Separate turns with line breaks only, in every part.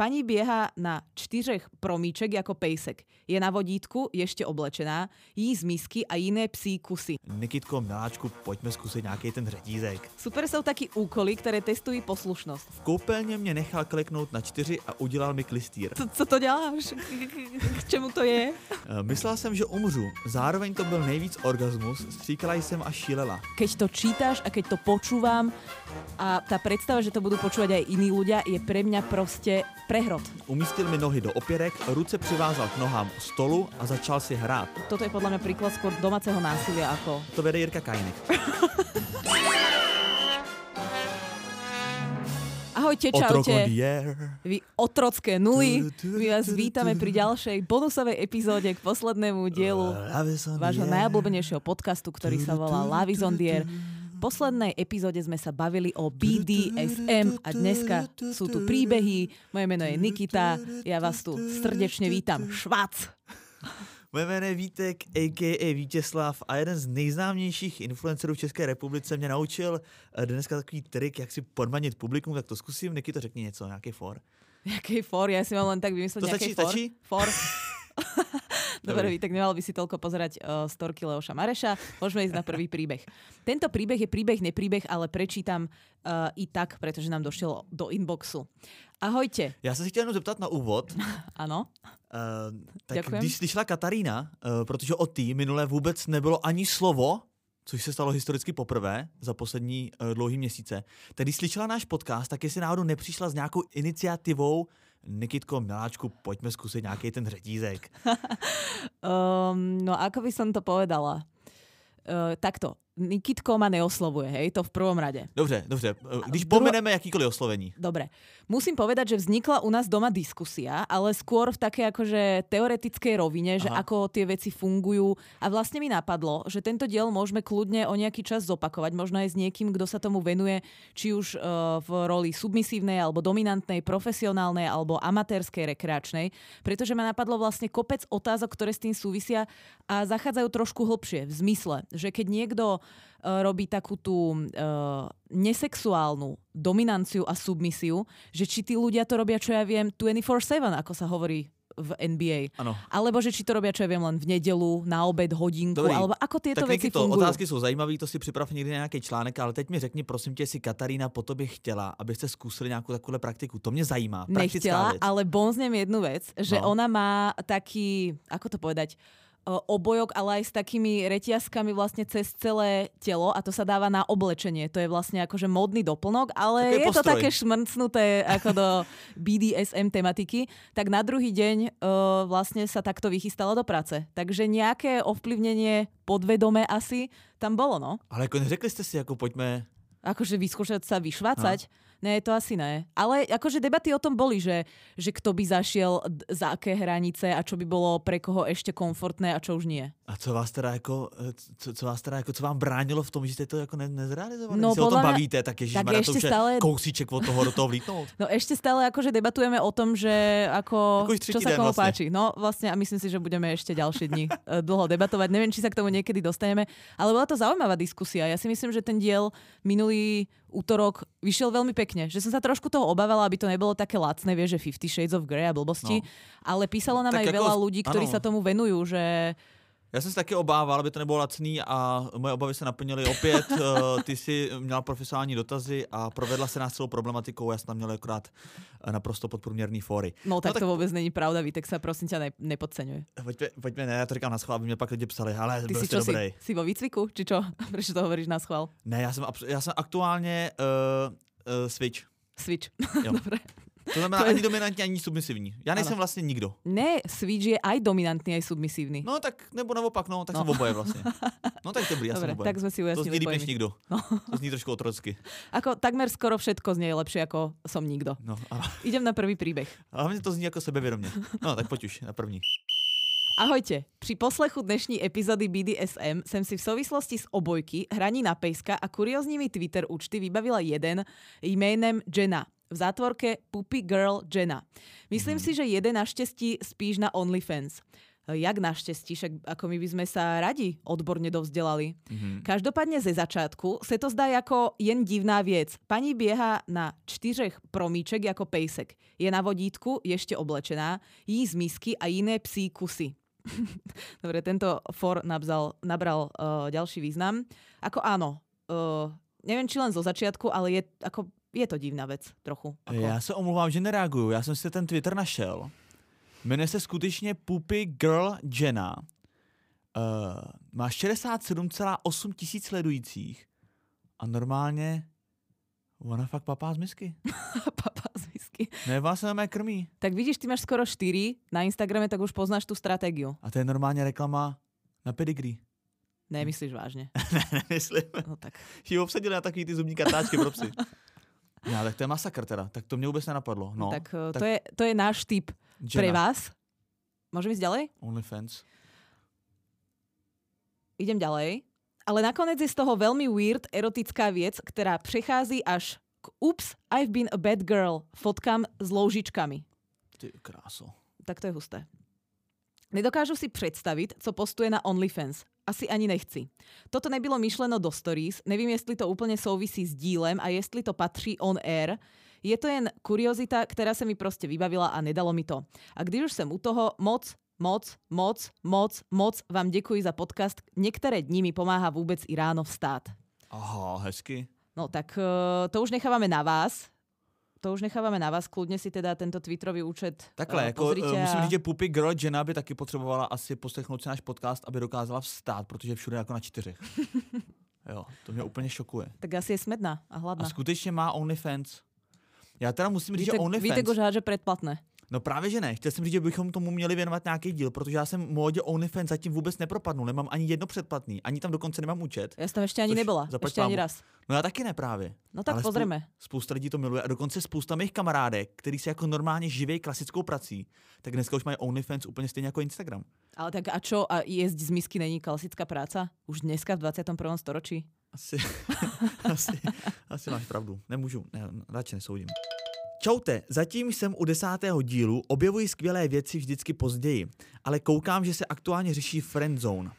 Pani bieha na čtyřech promíček jako pejsek. Je na vodítku, ještě oblečená, jí z misky a jiné psí kusy.
Nikitko, miláčku, pojďme zkusit nějaký ten řetízek.
Super jsou taky úkoly, které testují poslušnost.
V koupelně mě nechal kliknout na čtyři a udělal mi klistýr.
Co, co to děláš? K čemu to je?
Eh, Myslela jsem, že umřu. Zároveň to byl nejvíc orgasmus, stříkala jsem a šílela.
Keď to čítaš a keď to počúvam a tá predstava, že to budú počúvať aj iní ľudia, je pre mňa proste prehrot.
Umístil mi nohy do opěrek, ruce přivázal k nohám stolu a začal si hrát.
Toto je podľa mňa príklad skôr domáceho násilia ako...
To vede Jirka Kajnik.
Ahojte, čaute. Vy otrocké nuly, my vás vítame pri ďalšej bonusovej epizóde k poslednému dielu vášho najobľúbenejšieho podcastu, ktorý sa volá Love is on the air. V poslednej epizóde sme sa bavili o BDSM a dneska sú tu príbehy. Moje meno je Nikita, ja vás tu srdečne vítam. Švac!
Moje jméno je Vítek, a.k.a. Vítězslav a jeden z nejznámějších influencerů v České republice mě naučil eh, dneska takový trik, jak si podmanit publikum, tak to zkusím. Niky to řekni něco, nějaký for.
Jaký for? Ja si mám len tak vymyslieť
To
nejaký
stačí,
for.
stačí?
For. Dobre,
Dobre.
tak nemal by si toľko pozerať uh, storky Leoša Mareša. Môžeme ísť na prvý príbeh. Tento príbeh je príbeh, nepríbeh, ale prečítam uh, i tak, pretože nám došiel do inboxu. Ahojte.
Já jsem se chtěl jenom zeptat na úvod.
Ano?
Uh, tak
Děkujem.
když slyšela Katarína, uh, protože o tý minule vůbec nebylo ani slovo, což se stalo historicky poprvé za poslední uh, dlouhý měsíce, když slyšela náš podcast, tak jestli náhodou nepřišla s nějakou iniciativou Nikitko, miláčku, pojďme zkusit nějaký ten řetízek.
Um, no ako by som to povedala? Uh, takto. Nikitko ma neoslovuje, hej, to v prvom rade.
Dobře, dobře. Když
Druho-
pomeneme jakýkoliv oslovení.
Dobre. Musím povedať, že vznikla u nás doma diskusia, ale skôr v takej akože teoretickej rovine, že
Aha.
ako tie veci fungujú. A vlastne mi napadlo, že tento diel môžeme kľudne o nejaký čas zopakovať, možno aj s niekým, kto sa tomu venuje, či už uh, v roli submisívnej, alebo dominantnej, profesionálnej, alebo amatérskej, rekreačnej. Pretože ma napadlo vlastne kopec otázok, ktoré s tým súvisia a zachádzajú trošku hlbšie. V zmysle, že keď niekto uh, robí takú tú uh, nesexuálnu dominanciu a submisiu, že či tí ľudia to robia, čo ja viem, 24-7, ako sa hovorí v NBA.
Ano.
Alebo že či to robia, čo ja viem, len v nedelu, na obed, hodinku,
Dobrý.
alebo ako tieto veci
Nikito,
fungujú.
otázky jsou zajímavé, to si připrav někdy nějaký článek, ale teď mi řekni, prosím tě, jestli Katarína po tobě chtěla, abyste zkusili nějakou takovou praktiku. To mě zajímá. Praktická
Nechtěla,
věc.
ale bonznem jednu vec, že
No.
ona má taký, ako to povedať, o, obojok, ale aj s takými reťazkami vlastne cez celé telo a to sa dáva na oblečenie. To je vlastne akože módny doplnok, ale
Taký
je to
postroj.
také šmrcnuté ako do BDSM tematiky. Tak na druhý deň o, vlastne sa takto vychystala do práce. Takže nejaké ovplyvnenie podvedome asi tam bolo, no.
Ale jako neřekli jste si, jako pojďme...
Akože vyskúšať sa vyšvácať? Ne, to asi ne. Ale akože debaty o tom boli, že, že kto by zašiel za aké hranice a čo by bolo pre koho ešte komfortné a čo už nie.
A co vás teda jako, co, co vás teda jako, co vám bránilo v tom, že jste to jako ne, nezrealizovali?
No,
Když se o tom
mňa-
bavíte, tak
tak
ježišmarja, to už je
stále-
kousíček od toho do toho vlítnout.
No ešte stále akože debatujeme o tom, že ako,
Ako už
čo sa komu
vlastne.
páči. No vlastne a myslím si, že budeme ešte ďalšie dni eh, dlho debatovať. Neviem, či sa k tomu niekedy dostaneme, ale bola to zaujímavá diskusia. Ja si myslím, že ten diel minulý útorok vyšiel veľmi pekne. Že som sa trošku toho obávala, aby to nebolo také lacné, vieš, že Fifty Shades of Grey a blbosti.
No.
Ale písalo nám
Tak
aj
ako
veľa ľudí, ktorí
áno.
sa tomu venujú, že
Já jsem se taky obával, aby to nebylo lacný a moje obavy se naplnily opět. Eh, Ty si měla profesionální dotazy a provedla se nás celou problematikou. Já jsem tam měl akorát eh, naprosto podprůměrný fóry.
no tak,
tak-
to vôbec není pravda, Vítek sa prosím ťa ne, nepodceňuje.
Pojďme, pojďme, ne, já to říkám na schvál, aby mě pak lidi psali, ale
Ty
byl
si
jste
čo si,
dobrý.
si vo výcviku, či čo? Prečo to hovoríš na schvál?
Ne, já jsem, já jsem aktuálně uh, uh, switch.
Switch.
Jo.
Dobre.
To znamená
To je-
ani dominantní, ani submisivní. Já nejsem
Ano.
vlastně nikdo.
Ne, Switch je aj dominantný, aj submisívny.
No tak, nebo naopak, no, tak
No.
jsem oboje vlastně. No tak dobrý, já
Dobre,
jsem oboje.
tak sme si
to
ujasnili
zní líp než nikdo.
No.
To zní trošku otrocky.
Ako takmer skoro všetko znie lepšie ako som nikto.
No, ale,
Idem na prvý príbeh.
ale hlavně to zní jako sebevědomě. No, tak pojď už na první.
Ahojte. Pri poslechu dnešní epizody BDSM jsem si v souvislosti s obojky, hraní na pejska a kuriózními Twitter účty vybavila jeden jménem Jenna. V zátvorke Puppy Girl Jenna. Myslím si, že jeden naštěstí spíš na OnlyFans. Jak naštěstí, však ako my by sme sa radi odborne dovzdelali.
Mhm.
Každopádně ze začátku se to zdá jako jen divná věc. Paní běhá na čtyřech promíček jako pejsek. Je na vodítku, ještě oblečená, jí z misky a jiné psí kusy. Dobre, tento for nabzal, nabral uh, ďalší význam. Ako áno, uh, neviem, či len zo začiatku, ale je, ako, je to divná vec trochu. Ako...
Já se omlouvám, že nereaguju. Já jsem si ten Twitter našel. Jmenuje se skutečně Poopy Girl Jenna. Uh, má 67,8 tisíc sledujících. A normálně ona fakt papá z misky.
Papa z whisky.
Ne, vás se mé krmí.
Tak vidíš, ty máš skoro 4 na Instagrame, tak už poznáš tu stratégiu.
A to je normálně reklama na pedigree.
Nemyslíš vážně.
ne, nemyslím.
No tak.
Ji obsadili na takový ty zubní kartáčky pro psy. No, tak to je masakr teda. Tak to mě vůbec nenapadlo. No,
tak, uh,
tak
to, je, to je náš tip pre
Jenna,
vás. Môžem ísť ďalej?
OnlyFans.
Idem ďalej. Ale nakoniec je z toho veľmi weird erotická vec, ktorá prechází až k Ups, I've been a bad girl fotkám s loužičkami.
Ty kráso.
Tak to je husté. Nedokážu si představit, co postuje na OnlyFans. Asi ani nechci. Toto nebylo myšleno do stories, nevím, jestli to úplně souvisí s dílem a jestli to patří on air. Je to jen kuriozita, která se mi prostě vybavila a nedalo mi to. A když už jsem u toho, moc, moc, moc, moc, moc vám děkuji za podcast. Některé dní mi pomáhá vůbec i ráno vstát.
Aha, hezky.
No tak eh, to už nechávame na vás. To už nechávame na vás. Kludně si teda tento Twitterový účet
Takhle,
eh,
jako, uh, musím
a-
říct, že Puppy Girl Jenna by taky potřebovala asi poslechnout si náš podcast, aby dokázala vstát, protože všude jako na čtyřech. jo, to mě úplně šokuje.
Tak asi je smedná a
A
hladná.
skutečně má OnlyFans. Já teda musím říct, že
Vítek,
OnlyFans...
Vítek už háže predplatné.
No právě, že ne. Chtěl jsem říct, že bychom tomu měli věnovat nějaký díl, protože já jsem módě OnlyFans zatím vůbec nepropadnul. Nemám ani jedno předplatný, ani tam dokonce nemám účet.
Já jsem tam ještě ani nebyla. Ještě ani raz.
No já taky ne právě.
No tak
Ale
pozrieme.
Spousta lidí to miluje a dokonce spousta mých kamarádek, který se jako normálně živí klasickou prací, tak dneska už mají OnlyFans úplně stejně jako Instagram.
Ale tak a čo? A jesť z misky není klasická práca? Už dneska v 21. storočí?
Asi, asi, asi máš pravdu. Nemůžu, ne, radši nesoudím. Čaute, zatím jsem u desátého dílu, objevuji skvělé věci vždycky později, ale koukám, že se aktuálně řeší friendzone.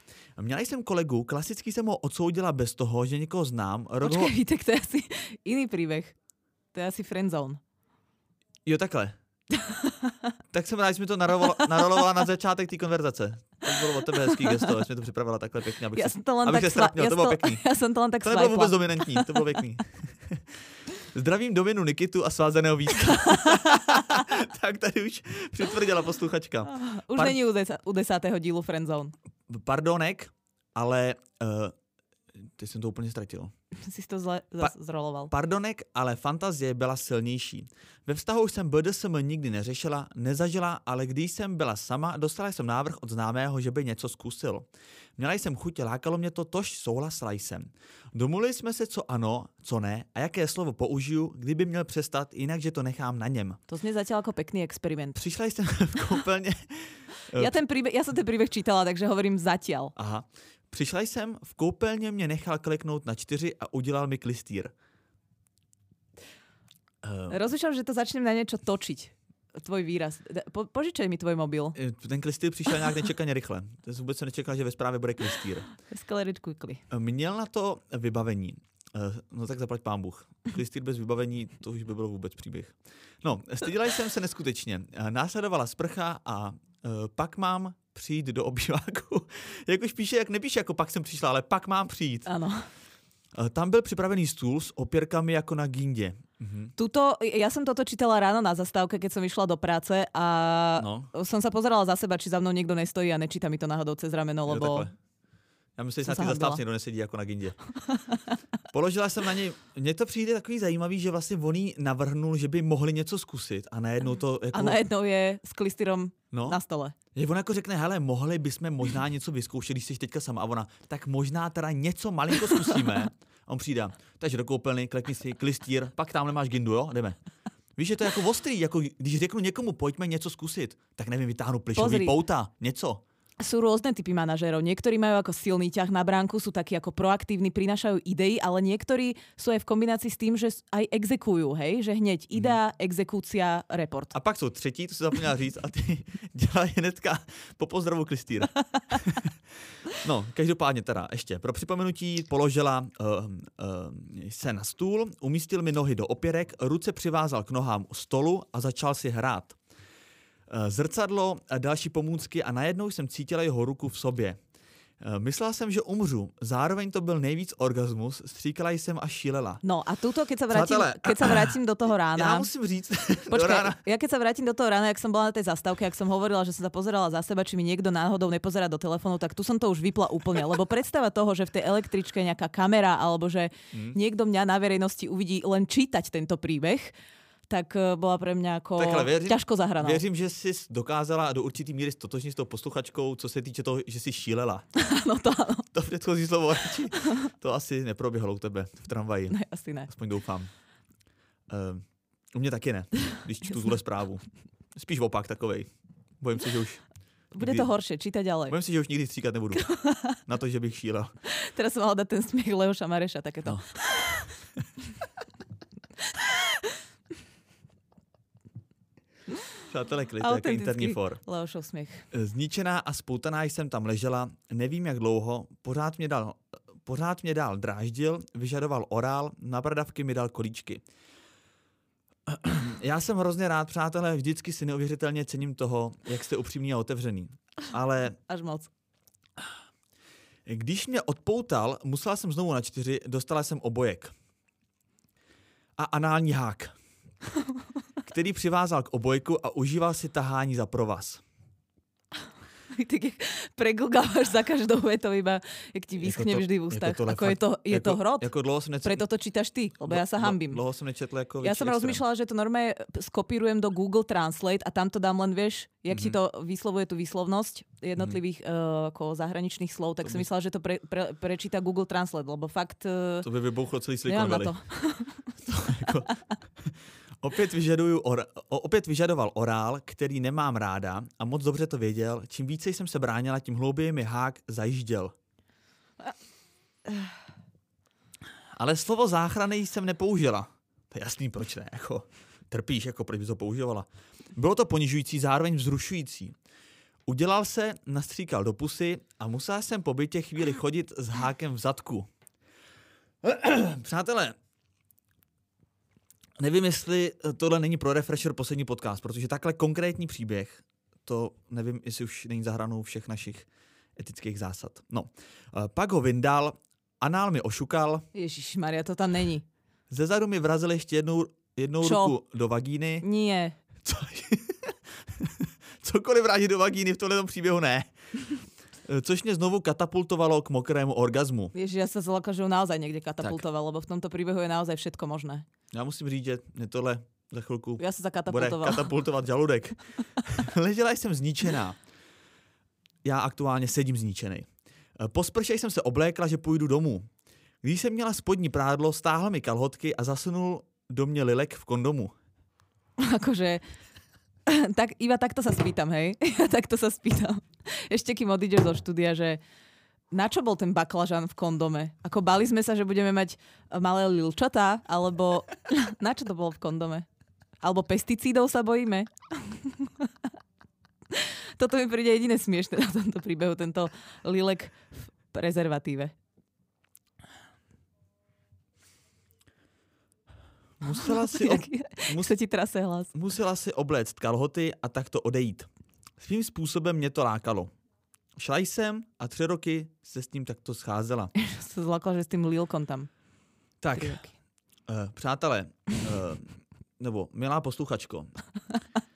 Měla jsem kolegu, klasicky jsem ho odsoudila bez toho, že někoho znám. Rok ho...
Počkej, Vítek, to je asi iný príbeh. To je asi friendzone.
Jo, takhle. tak jsem rád, že jsi mi to narolovala, narolovala na začátek té konverzace. To bylo od tebe hezký gesto, že jsi mi to připravila takhle pěkně, abych,
Já
si,
jsem to len
abych
tak
se
já
to bylo pěkný.
Já jsem to len tak
To nebylo vůbec dominantní, to bylo pěkný. Zdravím Dominu Nikitu a svázaného Vítka. tak tady už přitvrdila posluchačka.
Už
Par-
není u, desa, u desátého dílu friendzone.
Pardonek, ale uh, teď jsem to úplně ztratil.
Si to zle zas zroloval.
Pardonek, ale fantazie byla silnější. Ve vztahu jsem BDSM nikdy neřešila, nezažila, ale když jsem byla sama, dostala jsem návrh od známého, že by něco zkusil. Měla jsem chuť, lákalo mě to, tož souhlasila jsem. Domluvili jsme se, co ano, co ne a jaké slovo použiju, kdyby měl přestat, jinak, že to nechám na něm.
To znie zatiaľ ako pekný experiment.
Přišla jsem v koupelně...
Ja, ten ja som ten príbeh čítala, takže hovorím zatiaľ.
Aha. Přišla jsem, v koupelně mě nechal kliknout na čtyři a udělal mi klistýr. Uh,
Rozmýšľam, že to začnem na niečo točiť. Tvoj výraz. Po, požičaj mi tvoj mobil.
ten klistýr přišel nějak nečekaně rychle. To jsem vůbec se nečekal, že ve zprávě bude klistýr.
Escalated quickly.
Měl na to vybavení. Eh, No tak zaplať pán Bůh. Klistýr bez vybavení, to už by bylo vůbec příběh. No, styděla jsem se neskutečně. Následovala sprcha a pak mám přijít do obýváku. jak už píše, jak nepíše, jako pak jsem přišla, ale pak mám přijít.
Áno.
Eh, Tam byl připravený stůl s opěrkami jako na gindě. Mhm.
Tuto, ja som toto čítala ráno na zastávke, keď som išla do práce a
No,
som sa pozerala za seba, či za mnou niekto nestojí a nečíta mi to náhodou cez rameno,
jo,
lebo...
takhle. Já myslím, že na
se
ty zastávce někdo nesedí jako na gindě. Položila jsem na něj, mně to přijde takový zajímavý, že vlastně on jí navrhnul, že by mohli něco zkusit a najednou to jako...
A najednou je s klistyrom
no,
na stole.
Je on jako řekne, hele, mohli bychom možná něco vyzkoušet, když jsi teďka sama. A ona, tak možná teda něco malinko zkusíme. A on přijde, takže do koupelny, klikni si klistýr, pak tamhle máš gindu, jo, jdeme. Víš, že to je jako ostrý, jako když řeknu někomu, pojďme něco zkusit, tak nevím, vytáhnu plišový
Pozri.
pouta, něco.
Sú rôzne typy manažérov. Niektorí majú ako silný ťah na bránku, sú takí ako proaktívni, prinašajú idei, ale niektorí sú aj v kombinácii s tým, že aj exekujú, hej? Že hneď
Mhm.
idea, exekúcia, report.
A pak jsou třetí, to se zapomněla říct, a ty dělají hnedka po pozdravu klistýra. no, každopádně teda ještě. Pro připomenutí položila uh, uh, se na stůl, umístil mi nohy do opěrek, ruce přivázal k nohám stolu a začal si hrát. Eh, Zrcadlo a další pomůcky a najednou jsem cítila jeho ruku v sobě. Eh, Myslela jsem, že umřu. Zároveň to byl nejvíc orgasmus, stříkala jsem a šílela.
No a túto, keď sa vrátim,
Přátelé,
keď sa vrátim do toho rána...
Já musím říct, do
Počkaj,
rána,
ja keď sa vrátim do toho rána, jak som bola na tej zastávke, jak som hovorila, že som sa pozerala za seba, či mi niekto náhodou nepozerá do telefónu, tak tu som to už vypla úplne. Lebo predstava toho, že v tej električke je nejaká kamera, alebo že
Hmm.
niekto mňa na verejnosti uvidí len čítať tento príbeh, tak eh, bola pre mňa ako
Takhle, věřím-
ťažko zahraná.
Věřím, že jsi dokázala do určitý míry stotožnit s tou posluchačkou, co se týče toho, že jsi šílela.
No to áno,
To předchozí slovo, to asi neproběhlo u tebe v tramvaji,
ne, asi ne.
aspoň doufám. Uh, u mě taky ne, když čtu tuhle zprávu. Spíš opak takovej. Bojím se, že už,
Bude to horšie, čítať ďalej.
bojím se, že už nikdy stříkat nebudu. Na to, že bych šílel.
Teraz som mala dať ten smiech Leoša Mareša, takéto.
No. Přátelé, klid, to je jako interní for.
Leošov smiech.
Zničená a spoutaná jsem tam ležela, nevím jak dlouho, pořád mě dal, pořád mě dál dráždil, vyžadoval orál, na bradavky mi dal kolíčky. Já jsem hrozně rád, přátelé, vždycky si neuvěřitelně cením toho, jak jste upřímný a otevřený. Ale
Až moc.
když mě odpoutal, musela jsem znovu na čtyři, dostala jsem obojek. A anální hák, který přivázal k obojku a užíval si tahání za provaz.
Keď pregulgávaš za každou vetou iba, jak ti
Jako
vyschne
to-
vždy v
jako
ústach.
tohle
Ako je to, je to
jako,
hrot?
Jako dlouho jsem nečetl,
Preto to čítaš ty, lebo ja sa
dlo-
hambím.
Dlouho jsem nečetl jako
som
extrém.
rozmýšľala, že to normálne skopírujem do Google Translate a tam to dám len, vieš, jak ti
Mhm.
to vyslovuje tú výslovnosť jednotlivých uh, ako zahraničných slov, tak
To
som
by-
myslela, že to pre, pre, prečíta Google Translate, lebo fakt uh,
To by vybouchlo celý Silicon
nemám na
Valley.
to.
Jako, opět, vyžaduju or, opět vyžadoval orál, který nemám ráda a moc dobře to věděl. Čím více jsem se bránila, tím hlouběji mi hák zajížděl. Ale slovo záchrany jsem nepoužila. To je jasný, proč ne. Jako, trpíš, jako proč bys to používala. Bylo to ponižující, zároveň vzrušující. Udělal se, nastříkal do pusy a musela jsem po bytě chvíli chodit s hákem v zadku. Přátelé, nevím, jestli tohle není pro Refresher poslední podcast, protože takhle konkrétní příběh, to nevím, jestli už není zahranou všech našich etických zásad. No, eh, pak ho vyndal, anál mi ošukal,
Ježiš Maria, to tam není.
ze zadu mi vrazil ještě jednou, jednou
Čo?
ruku do vagíny.
Nie.
Co? Cokoliv vrátit do vagíny v tomhle příběhu ne. Což mě znovu katapultovalo k mokrému orgazmu.
Ježiš, ja sa zlaka, že ho naozaj niekde katapultoval, lebo v tomto príbehu je naozaj všetko možné.
Já musím říct, že mě tohle za chvilku
Ja sa
bude
zakatapultoval.
katapultovat žaludek. Ležela jsem zničená. Já aktuálně sedím zničený. Po sprše jsem se oblékla, že půjdu domů. Když jsem měla spodní prádlo, stáhl mi kalhotky a zasunul do mě lilek v kondomu.
akože tak, iba takto sa spýtam, hej? Takto sa spýtam. Ešte kým odídeš zo štúdia, že na čo bol ten baklažan v kondome? Ako bali sme sa, že budeme mať malé lilčatá, alebo na čo to bolo v kondome? Alebo pesticídov sa bojíme? Toto mi príde jediné smiešne na tomto príbehu, tento lilek v prezervatíve.
Musela si, ob, mus,
sa ti trase hlas.
musela si obléct kalhoty a takto odejít. Svým způsobem mě to lákalo. Šla jsem a tři roky se s ním takto scházela.
Sa zlakla, že s tým lilkom tam.
Tak. Uh, přátelé, uh, nebo milá posluchačko,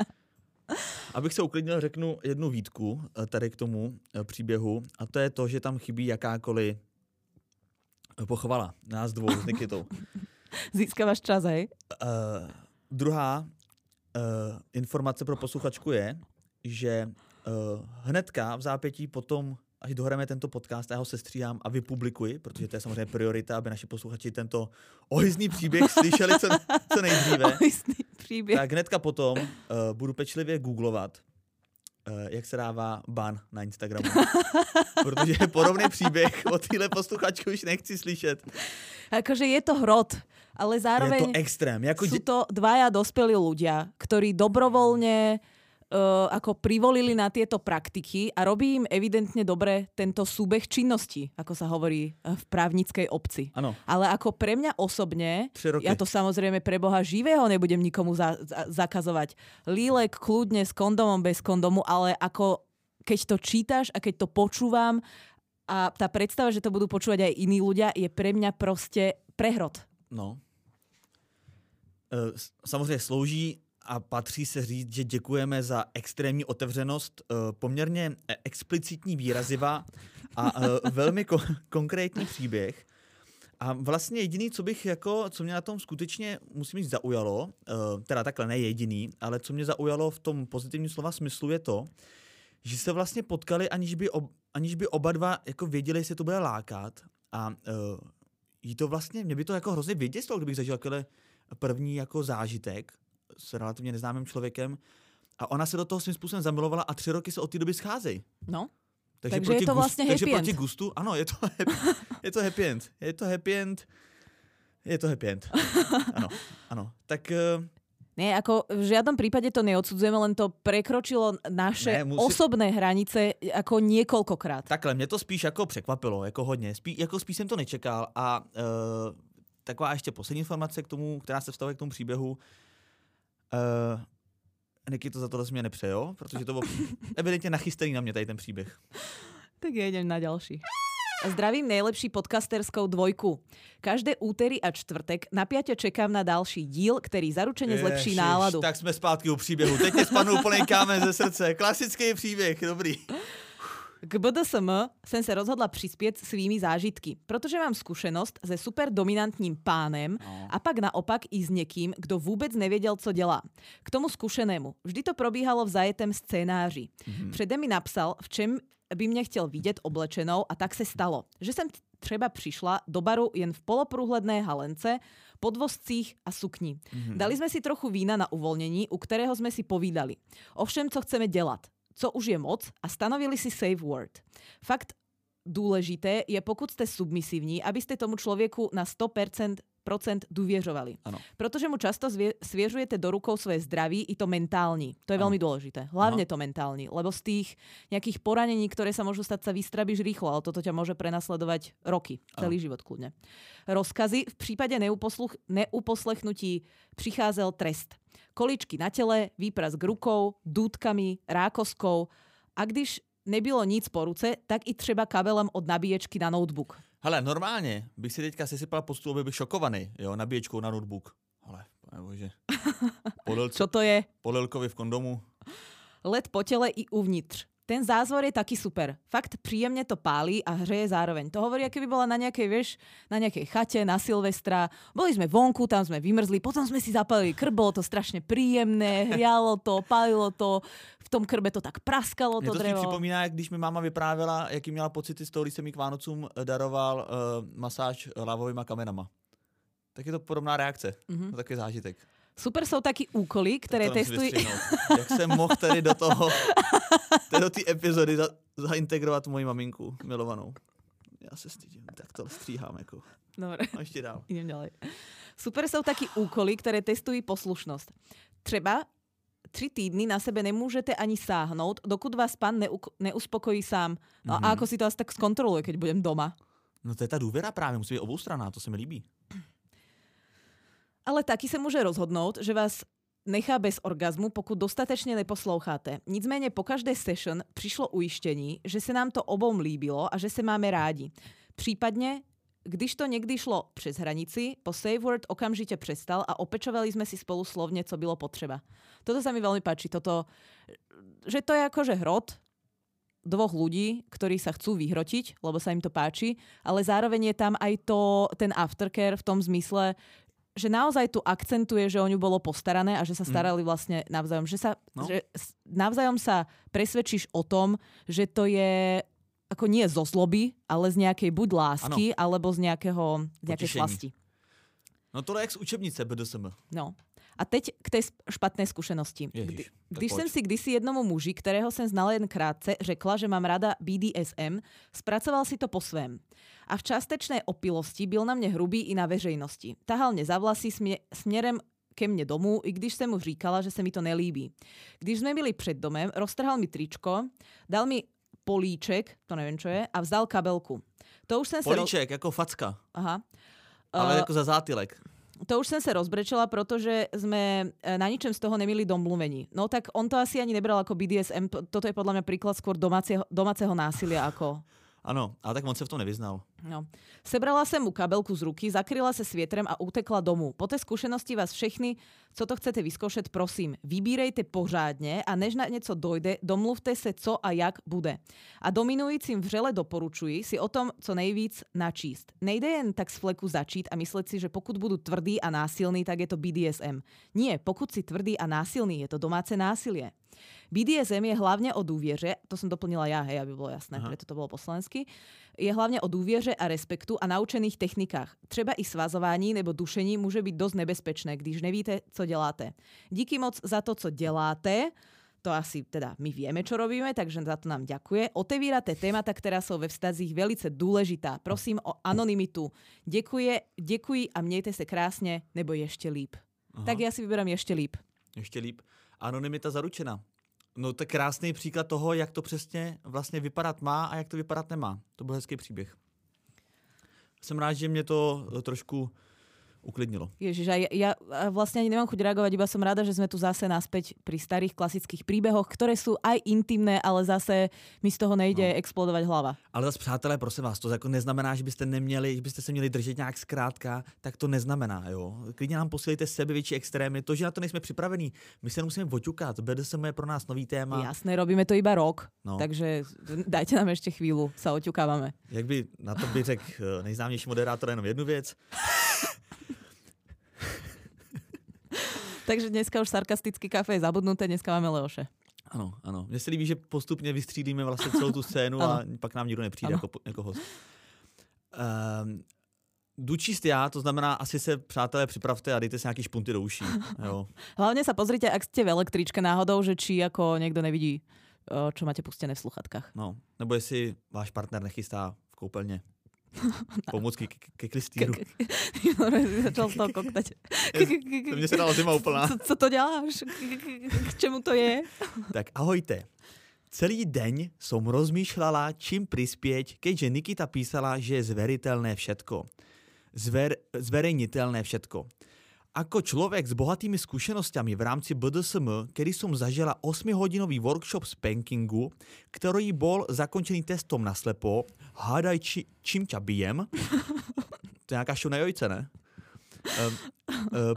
abych se uklidnil, řeknu jednu výtku uh, tady k tomu uh, příběhu a to je to, že tam chybí jakákoliv pochvala nás dvou s Nikitou.
Získavaš čas, hej?
Uh, druhá uh, informace pro posluchačku je, že uh, hnedka v zápětí potom, až dohrajeme tento podcast, já ho sestříhám a vypublikuji, protože to je samozřejmě priorita, aby naši posluchači tento ohyzný příběh slyšeli co, co nejdříve.
Ohisný príbeh.
Tak hnedka potom uh, budu pečlivě googlovat, uh, jak se dává ban na Instagramu. Protože je podobný příběh od téhle posluchačky už nechci slyšet.
Akože je to hrot, ale zároveň...
Je to extrém. Jako
sú to dvaja dospelí ľudia, ktorí dobrovoľne uh, ako privolili na tieto praktiky a robí im evidentne dobre tento súbeh činnosti, ako sa hovorí eh, v právnickej obci.
Ano.
Ale ako pre mňa osobne, ja to samozrejme pre Boha živého nebudem nikomu za, za, zakazovať. Lílek kľudne s kondomom, bez kondomu, ale ako keď to čítaš a keď to počúvam a tá predstava, že to budú počúvať aj iní ľudia, je pre mňa proste prehrot.
No. E, samozřejmě slouží a patří se říct, že děkujeme za extrémní otevřenost, e, poměrně e, explicitní výraziva a velmi ko- konkrétní příběh. A vlastně jediný, co bych jako, co mě na tom skutečně, musím říct, zaujalo, teda takhle ne jediný, ale co mě zaujalo v tom pozitivním slova smyslu je to, že se vlastně potkali, aniž by, ob, aniž by oba dva jako věděli, jestli to bude lákat. A uh, jí to vlastně, mě by to jako hrozně vyděsilo, kdybych zažil takhle první jako zážitek s relativně neznámým člověkem. A ona se do toho svým způsobem zamilovala a tři roky se od té doby scházejí.
No. Takže, takže je to vlastně
gustu,
happy
takže proti gustu, ano, je to, happy, je to happy end. Je to happy end. Je to happy end. Ano, ano. Tak uh,
nie, ako v žiadnom prípade to neodsudzujeme, len to prekročilo naše ne, musí... osobné hranice ako niekoľkokrát.
Takhle, mě to spíš jako překvapilo, jako hodně. Spí, jako spíš jsem to nečekal a uh, taková ještě poslední informace k tomu, která se vstavuje k tomu příběhu. Uh, Niky to za to mě nepřejo, protože to bylo evidentně nachystený na mě tady ten příběh.
Tak jedem na další. Zdravím nejlepší podcasterskou dvojku. Každé útery a čtvrtek napiate čekám na další díl, který zaručeně zlepší náladu.
Tak jsme zpátky u příběhu. Teď mě spadnul plný kámen ze srdce. Klasický příběh, dobrý.
K BDSM jsem se rozhodla přispět svými zážitky, protože mám zkušenost se super dominantním pánem no. a pak naopak i s někým, kdo vůbec nevěděl, co dělá. K tomu zkušenému. Vždy to probíhalo v zajetém scénáři. Mm-hmm. Předem mi napsal, v čem by mě chtěl vidět oblečenou a tak se stalo, že jsem třeba přišla do baru jen v poloprůhledné halence, podvozcích a sukni. Mm-hmm. Dali jsme si trochu vína na uvolnění, u kterého jsme si povídali. Ovšem, co chceme dělat, co už je moc a stanovili si safe word. Fakt důležité je, pokud jste submisivní, abyste tomu člověku na 100% procent důvěřovali. Ano. Protože mu často zvě, svěřujete do rukou své zdraví i to mentální. To je ano. veľmi dôležité. Hlavne Aha. to mentální. Lebo z tých nejakých poranení, ktoré sa môžu stať, sa vystrabíš rýchlo, ale toto ťa môže prenasledovať roky, celý ano. život kľudne. Rozkazy v prípade neuposlechnutí přicházel trest. Količky na tele, výprask rukou, dúdkami, rákoskou a když nebylo nic po ruce, tak i třeba kabelem od nabíječky na notebook.
Hele, normálně bych si teďka sesypal po stůl, byl šokovaný, jo, nabíječkou na notebook. Ale, bože.
Podel, Co to je?
Podélkovi v kondomu.
Led po tele i uvnitř. Ten zázvor je taký super. Fakt príjemne to pálí a hreje zároveň. To hovorí, aké by bola na nejakej, vieš, na nejakej chate, na Silvestra. Boli sme vonku, tam sme vymrzli, potom sme si zapalili krb, bolo to strašne príjemné, hrialo to, pálilo to, v tom krbe to tak praskalo to,
to
drevo.
to připomíná, když mi máma vyprávěla, jaký měla pocity z toho, když jsem mi k Vánocům daroval uh, masáž lávovými kamenama. Tak je to podobná reakce, mm-hmm. takový zážitek.
Super jsou taky úkoly, které testují...
Jak jsem mohl tady do toho, do té epizody za, zaintegrovat moji maminku milovanou. Já se stydím, tak to stříhám jako.
Dobre.
A ještě dál.
Idem ďalej. Super jsou taky úkoly, které testují poslušnost. Třeba tři týdny na sebe nemůžete ani sáhnout, dokud vás pan neuspokojí sám. No mm-hmm. a mhm. ako si to asi tak zkontroluje, keď budem doma?
No to je ta důvěra právě, musí být oboustranná, to se mi líbí.
Ale taky se může rozhodnout, že vás nechá bez orgazmu, pokud dostatečně neposloucháte. Nicméně po každé session přišlo ujištění, že se nám to obou líbilo a že se máme rádi. Případně když to někdy šlo přes hranici, po save word okamžitě přestal a opečovali jsme si spolu slovně, co bylo potřeba. Toto sa mi veľmi páči. Toto, že to je akože hrot dvoch ľudí, ktorí sa chcú vyhrotiť, lebo sa im to páči, ale zároveň je tam aj to, ten aftercare v tom zmysle, že naozaj tu akcentuje, že o ňu bolo postarané a že sa mm. starali vlastne navzájom. Že, sa, no. že navzájom sa presvedčíš o tom, že to je ako nie zo zloby, ale z nejakej buď lásky, ano. alebo z nejakého, z nejakej slasti.
No to je jak z učebnice BDSM.
No. A teď k té špatné zkušenosti.
Ježiš,
Když jsem si kdysi jednomu muži, kterého jsem znala jen krátce, řekla, že mám rada BDSM, spracoval si to po svém. A v částečné opilosti byl na mě hrubý i na veřejnosti. Tahal mě za vlasy smě- směrem ke mně domů, i když jsem mu říkala, že se mi to nelíbí. Když jsme byli před domem, roztrhal mi tričko, dal mi políček, to nevím, čo je, a vzal kabelku. To už jsem
Políček, se... jako facka.
Aha.
Ale uh, jako za zátylek.
To už jsem se rozbrečela, protože jsme e, na ničem z toho nemili domluvení. No tak on to asi ani nebral jako BDSM. Toto je podle mě příklad skôr domáceho, domáceho násilia ako
ano, ale tak on se v tom nevyznal.
No. Sebrala jsem mu kabelku z ruky, zakryla se světrem a utekla domů. Po té zkušenosti vás všechny, co to chcete vyzkoušet, prosím, vybírejte pořádně a než na něco dojde, domluvte se, co a jak bude. A dominujícím vřele doporučuji si o tom co nejvíc načíst. Nejde jen tak z fleku začít a myslet si, že pokud budu tvrdý a násilný, tak je to BDSM. Nie, pokud si tvrdý a násilný, je to domáce násilie. BDSM je hlavně o důvěře, to jsem doplnila já, hej, aby bylo jasné, Aha. preto to bylo poslansky, je hlavně o důvěře a respektu a naučených technikách. Třeba i svazování nebo dušení může být dost nebezpečné, když nevíte, co děláte. Díky moc za to, co děláte, to asi teda my vieme, čo robíme, takže za to nám ďakuje. Otevírate témata, která jsou ve vztazích velice důležitá. Prosím o anonymitu. Děkuje, děkuji a mějte se krásně, nebo ještě líp. Aha. Tak já si vyberám ještě líp.
Ještě líp. Anonymita zaručena. No to je krásný příklad toho, jak to přesně vlastně vypadat má a jak to vypadat nemá. To byl hezký příběh. Jsem rád, že mě to eh, trošku uklidnilo.
Ježiš, ja, ja vlastne ani nemám chuť reagovať, iba som rada, že sme tu zase naspäť pri starých klasických príbehoch, ktoré sú aj intimné, ale zase mi z toho nejde no. explodovať hlava.
Ale zase přátelé, prosím vás, to jako neznamená, že byste neměli, že byste se měli držet nějak zkrátka, tak to neznamená, jo. Klidně nám posílejte sebevětší extrémy, to, že na to nejsme připravení, my se musíme oťukat, BDSM je pro nás nový téma.
Jasné, robíme to iba rok, no. takže dajte nám ještě chvíli, se oťukáváme.
Jak by na to by řekl eh, nejznámější moderátor jenom jednu věc.
Takže dneska už sarkastický kafe je zabudnuté, dneska máme Leoše.
Ano, ano. Mně se líbí, že postupně vystřídíme vlastně celou tu scénu a pak nám nikdo nepřijde jako, jako host. Um, jdu číst já, to znamená, asi se, přátelé, připravte a dejte si nějaký špunty do uší. Jo.
Hlavně se pozrite, ak ste v električke náhodou, že či jako někdo nevidí, čo máte pustené v sluchatkách.
No, nebo jestli váš partner nechystá v koupelně. Pomůcky ke, ke klistýru.
Začal z toho koktať.
To mě se dala zima úplná.
Co, co to děláš? K čemu to je?
Tak ahojte. Celý deň som rozmýšľala, čím prispieť, keďže Nikita písala, že je zveriteľné všetko. Zver, zverejniteľné všetko. Ako člověk s bohatými zkušenostmi v rámci BDSM, kedy som zažila 8-hodinový workshop spankingu, ktorý bol zakončený testom na slepo, hádaj, či, čím ťa bijem. to je nějaká show na jojce, ne? Uh, uh,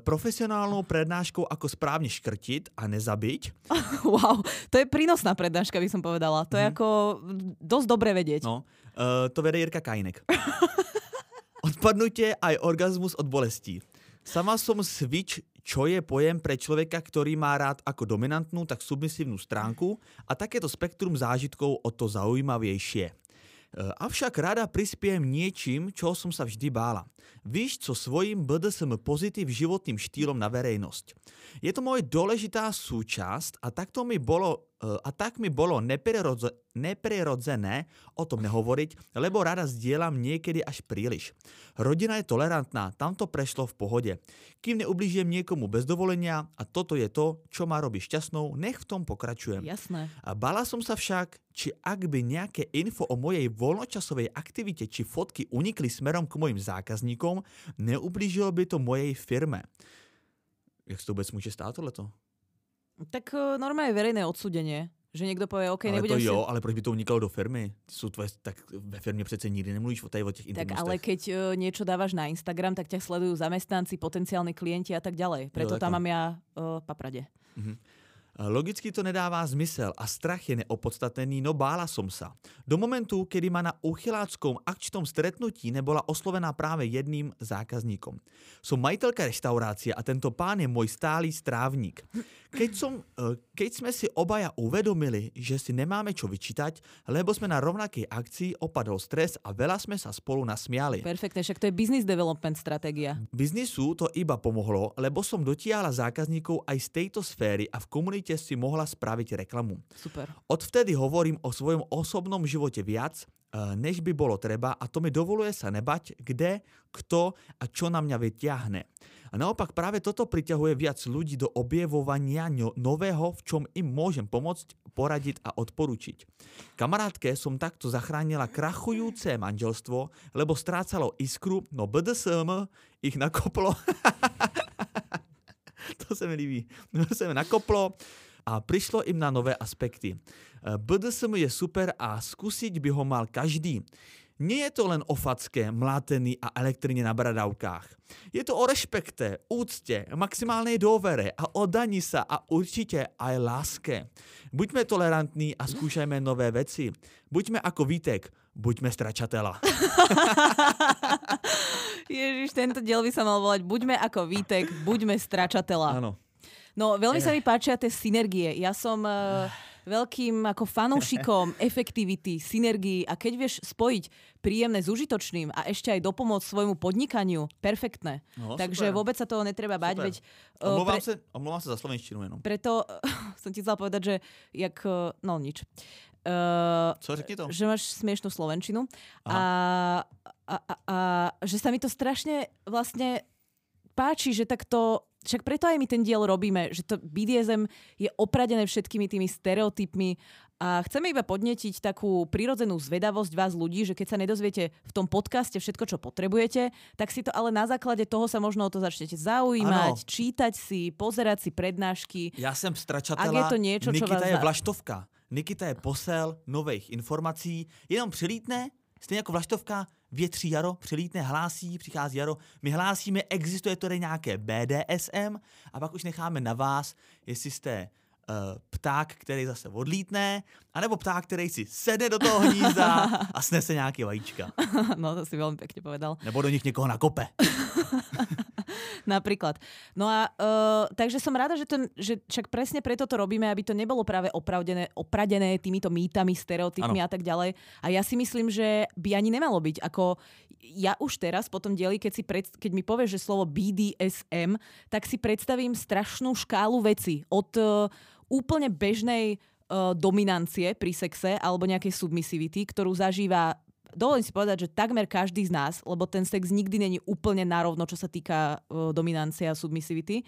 profesionálnou prednáškou, ako správne škrtiť a nezabiť.
Wow, to je prínosná prednáška, by som povedala. To je mm. ako dosť dobre vedieť.
No, uh, to vede Jirka Kajnek. Odpadnutie aj orgazmus od bolestí. Sama som switch, čo je pojem pre človeka, ktorý má rád ako dominantnú, tak submisívnu stránku a takéto spektrum zážitkov o to zaujímavejšie. Avšak rada prispiem niečím, čo som sa vždy bála. Víš, co svojím BDSM pozitív životným štýlom na verejnosť. Je to moje dôležitá súčasť a takto mi bolo a tak mi bolo neprirodze, neprirodzené o tom nehovoriť, lebo rada zdieľam niekedy až príliš. Rodina je tolerantná, tam to prešlo v pohode. Kým neubližujem niekomu bez dovolenia a toto je to, čo ma robí šťastnou, nech v tom pokračujem.
Jasné.
A bala som sa však, či ak by nejaké info o mojej voľnočasovej aktivite či fotky unikli smerom k mojim zákazníkom, neublížilo by to mojej firme. Jak se to vůbec může stát tohleto?
Tak e, normálne verejné odsudenie. Že někdo povie, OK,
ale
nebudem
to jo,
si...
ale proč by to unikalo do firmy? Jsou tvoje, tak ve firmě přece nikdy nemluvíš o, tady, o těch
Tak ale keď uh, niečo dávaš na Instagram, tak ťa sledujú zamestnanci, potenciálni klienti a tak ďalej. Preto jo, tam mám ja uh, papradě.
Uh-huh. Logicky to nedává zmysel a strach je neopodstatnený, no bála som sa. Do momentu, kedy ma na uchyláckom akčnom stretnutí nebola oslovená práve jedným zákazníkom. Som majiteľka reštaurácie a tento pán je môj stálý strávník. Keď, som, e, keď sme si obaja uvedomili, že si nemáme čo vyčítať, lebo sme na rovnakej akcii opadol stres a veľa sme sa spolu nasmiali.
Perfektne, však to je business development stratégia.
Biznisu to iba pomohlo, lebo som dotiahla zákazníkov aj z tejto sféry a v komunite si mohla spraviť reklamu.
Super.
Odvtedy hovorím o svojom osobnom živote viac, e, než by bolo treba a to mi dovoluje sa nebať, kde, kto a čo na mňa vyťahne. A naopak práve toto priťahuje viac ľudí do objevovania nového, v čom im môžem pomôcť, poradiť a odporučiť. Kamarátke som takto zachránila krachujúce manželstvo, lebo strácalo iskru, no BDSM ich nakoplo. to se mi líbí. To se mi nakoplo a prišlo im na nové aspekty. BDSM je super a skúsiť by ho mal každý. Nie je to len o facke, mlátený a elektrine na bradavkách. Je to o rešpekte, úcte, maximálnej dôvere a daní sa a určite aj láske. Buďme tolerantní a skúšajme nové veci. Buďme ako Vítek, buďme stračatela.
Ježiš, tento diel by sa mal volať Buďme ako Vítek, buďme stračatela.
Áno.
No, veľmi sa mi páčia tie synergie. Ja som... Uh veľkým ako fanúšikom efektivity, synergii a keď vieš spojiť príjemné s užitočným a ešte aj dopomôcť svojmu podnikaniu, perfektné.
No,
Takže
super.
vôbec sa toho netreba bať. Veď,
omlouvám, pre... sa, omlouvám sa za slovenštinu jenom.
Preto som ti chcela povedať, že jak, no nič. Uh,
Co, řekni to.
Že máš smiešnú slovenčinu a, a, a, a že sa mi to strašne vlastne páči, že takto však preto aj my ten diel robíme, že to BDSM je opradené všetkými tými stereotypmi a chceme iba podnetiť takú prirodzenú zvedavosť vás ľudí, že keď sa nedozviete v tom podcaste všetko, čo potrebujete, tak si to ale na základe toho sa možno o to začnete zaujímať, ano. čítať si, pozerať si prednášky.
Ja som stračatela, Ak je to niečo, Nikita čo vás je vlaštovka. Nikita je posel nových informací, jenom přilítne, stejně jako vlaštovka, větří jaro, přilítne, hlásí, přichází jaro, my hlásíme, existuje tady nějaké BDSM a pak už necháme na vás, jestli jste uh, pták, který zase odlítne, anebo pták, který si sedne do toho hnízda a snese nějaké vajíčka.
No to si veľmi pekne povedal.
Nebo do nich někoho nakope.
Napríklad. No a uh, takže som rada, že, ten, že však presne preto to robíme, aby to nebolo práve opravdené, opradené týmito mýtami, stereotypmi ano. a tak ďalej. A ja si myslím, že by ani nemalo byť. Ako ja už teraz po tom dieli, keď, si pred, keď mi povieš, že slovo BDSM, tak si predstavím strašnú škálu veci. Od uh, úplne bežnej uh, dominancie pri sexe alebo nejakej submisivity, ktorú zažíva dovolím si povedať, že takmer každý z nás, lebo ten sex nikdy není úplne narovno, čo sa týka uh, dominancie a submisivity,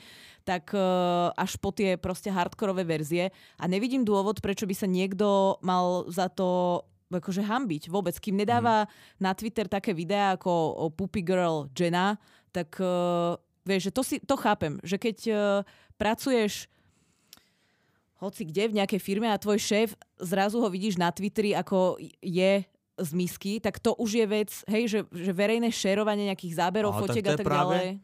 tak uh, až po tie proste hardkorové verzie. A nevidím dôvod, prečo by sa niekto mal za to akože hambiť vôbec. Kým nedáva mm. na Twitter také videá ako Puppy Girl Jenna, tak uh, vieš, že to, si, to chápem, že keď uh, pracuješ hoci kde v nejakej firme a tvoj šéf zrazu ho vidíš na Twitteri, ako je z misky, tak to už je vec, hej, že, že verejné šerovanie nejakých záberov, fotiek a tak právě, ďalej.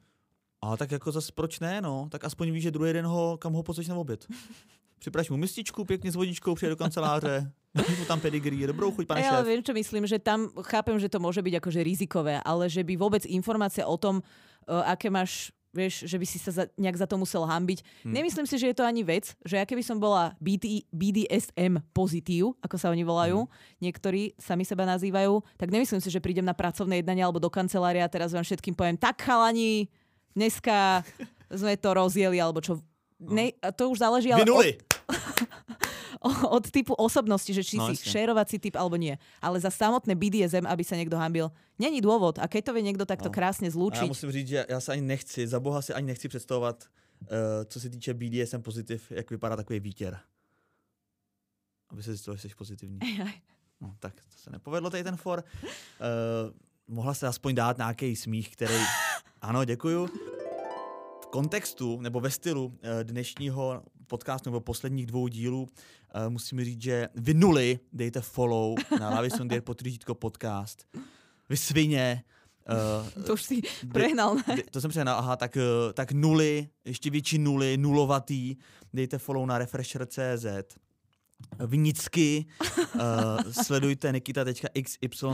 Ale tak jako zase proč ne, no? Tak aspoň víš, že druhý den ho, kam ho pozveš na oběd. Připravíš mu mističku, pěkně s vodičkou, přijde do kanceláře, mu tam pedigree, dobrou chuť, pane
ja,
šéf.
viem, čo myslím, že tam chápem, že to môže byť akože rizikové, ale že by vôbec informácia o tom, uh, aké máš vieš, že by si sa za, nejak za to musel hambiť. Hmm. Nemyslím si, že je to ani vec, že ja keby som bola BD, BDSM pozitív, ako sa oni volajú, hmm. niektorí sami seba nazývajú, tak nemyslím si, že prídem na pracovné jednanie alebo do kancelária a teraz vám všetkým poviem, tak chalani, dneska sme to rozjeli, alebo čo. No. Ne, to už záleží ale
Vynuli.
od typu osobnosti, že či no, si šerovací typ alebo nie. Ale za samotné BDSM, aby sa niekto hambil, není dôvod. A keď to vie niekto takto no. krásne zlúčiť.
A ja musím říct, že ja sa ani nechci, za boha si ani nechci představovat, uh, co se týče BDSM pozitiv, jak vypadá takový vítěr. Aby se zjistilo, že jsi pozitivní. No, tak to se nepovedlo tady ten for. Uh, mohla se aspoň dát nějaký smích, který... Ano, děkuju. V kontextu nebo ve stylu uh, dnešního podcastu nebo posledních dvou dílů uh, musím říct, že vy nuly dejte follow na Lavisson Dear potržítko podcast. Vy svině, Uh,
to už si prehnal, ne?
To jsem přehnal, aha, tak, uh, tak nuly, ještě větší nuly, nulovatý, dejte follow na refresher.cz. Vinicky, uh, sledujte nikita.xyz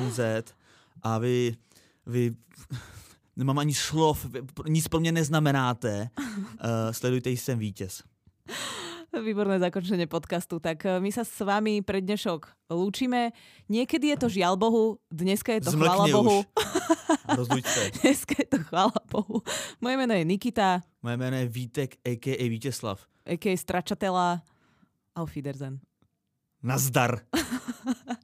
a vy, vy nemám ani slov, nic pro mě neznamenáte, uh, sledujte, jsem vítěz.
Výborné zakončenie podcastu. Tak eh, my sa s vami pre dnešok lúčime. Niekedy je to žiaľ Bohu, dneska je to
Zmlkni
chvála Bohu. dneska je to chvála Bohu. Moje meno je Nikita.
Moje meno je Vítek, a.k.a. Vítězslav.
A.k.a. Stračatela. Auf Wiedersehen.
Nazdar.